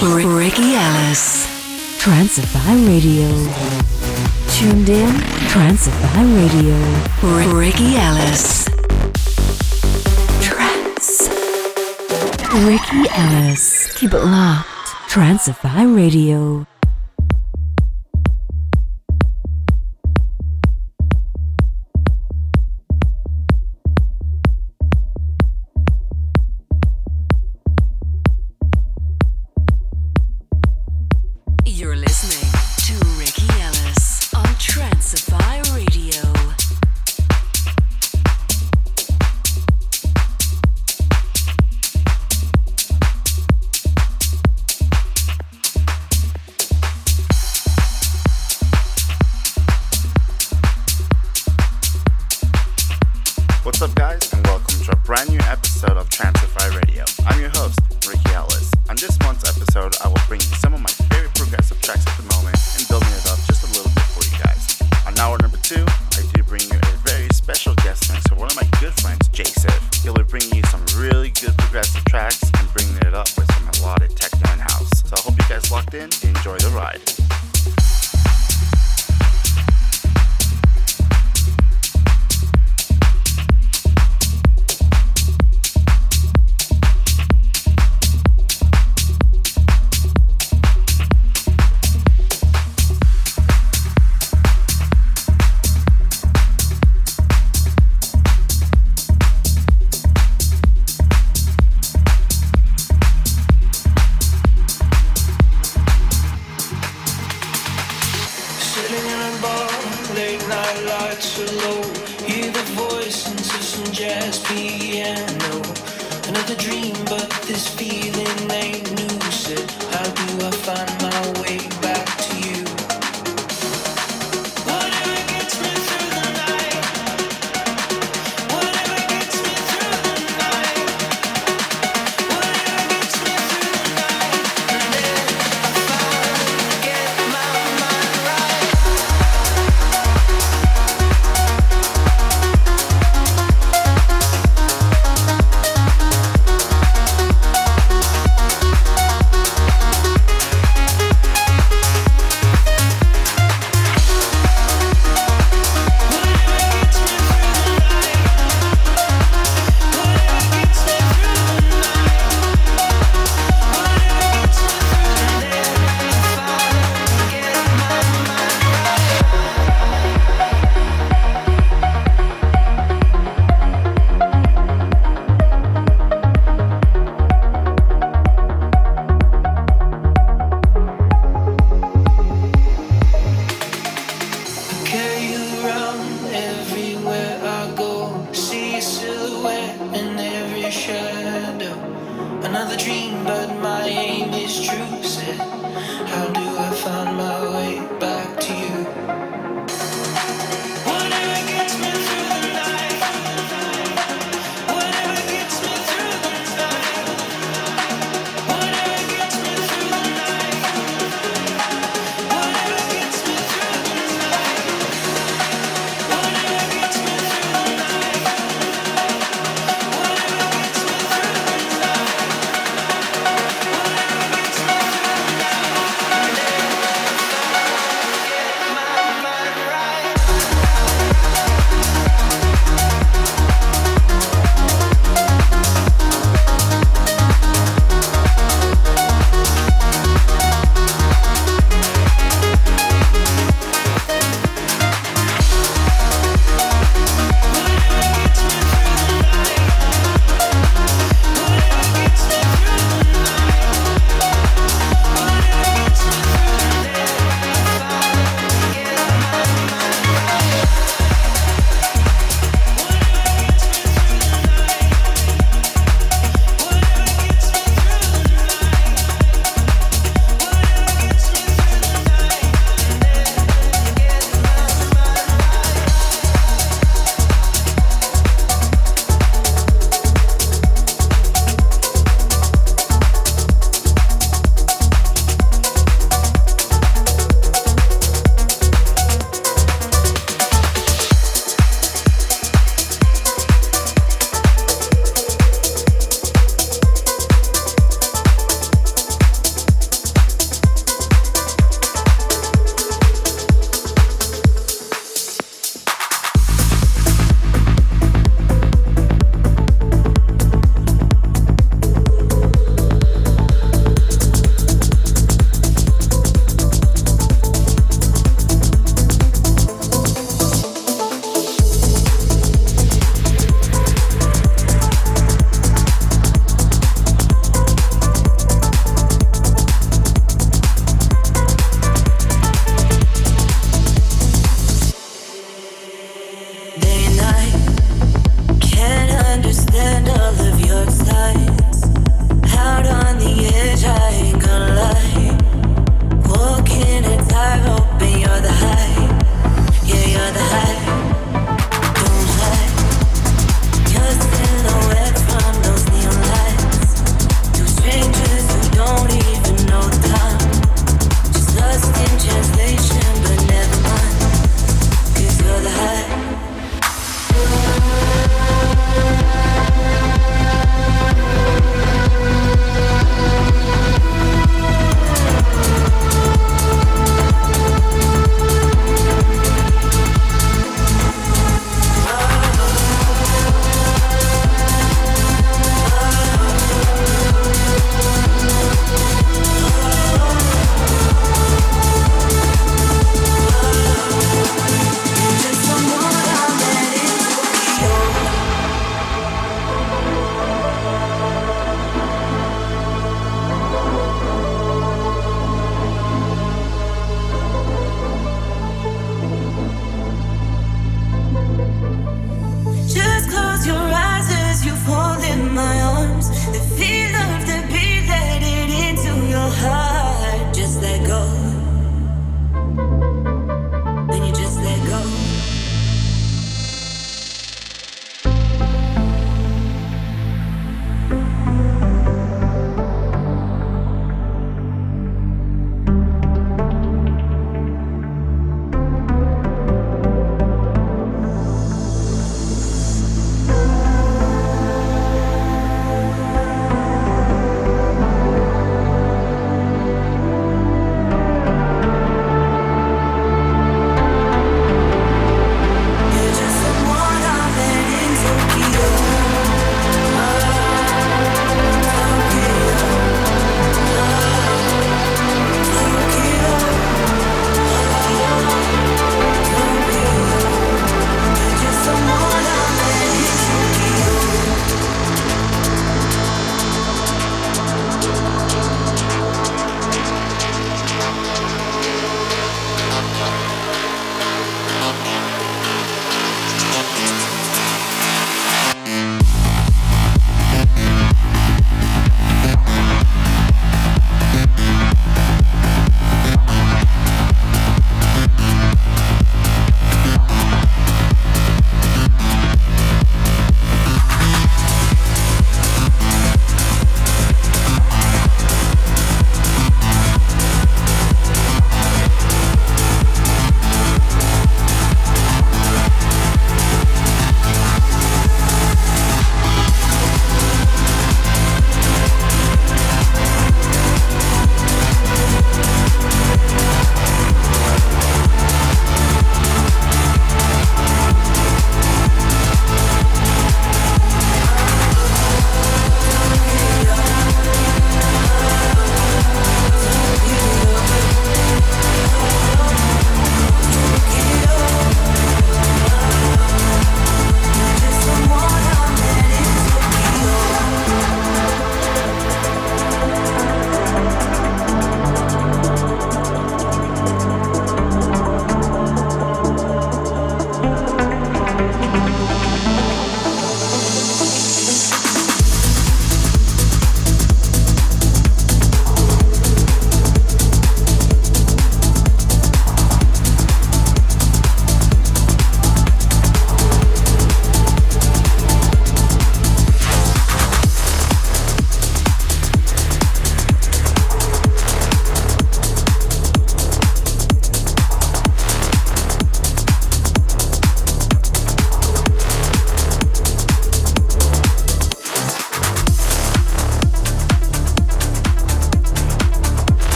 Ryckie Elis. Trancify Radio. Tuned in, Trancify Radio. Ryckie Elis. Trance. Ryckie Elis. Keep it locked. Trancify Radio.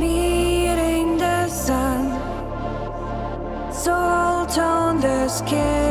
Meeting the sun, soul toned the skin.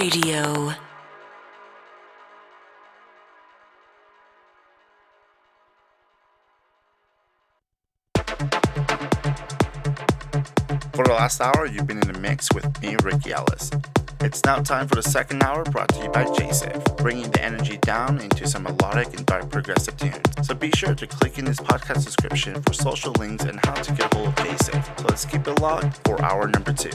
Radio. For the last hour, you've been in the mix with me, Ryckie Elis. It's now time for the second hour brought to you by Jaycif, bringing the energy down into some melodic and dark progressive tunes. So be sure to click in this podcast description for social links and how to get a hold of Jaycif. So let's keep it locked for hour number two.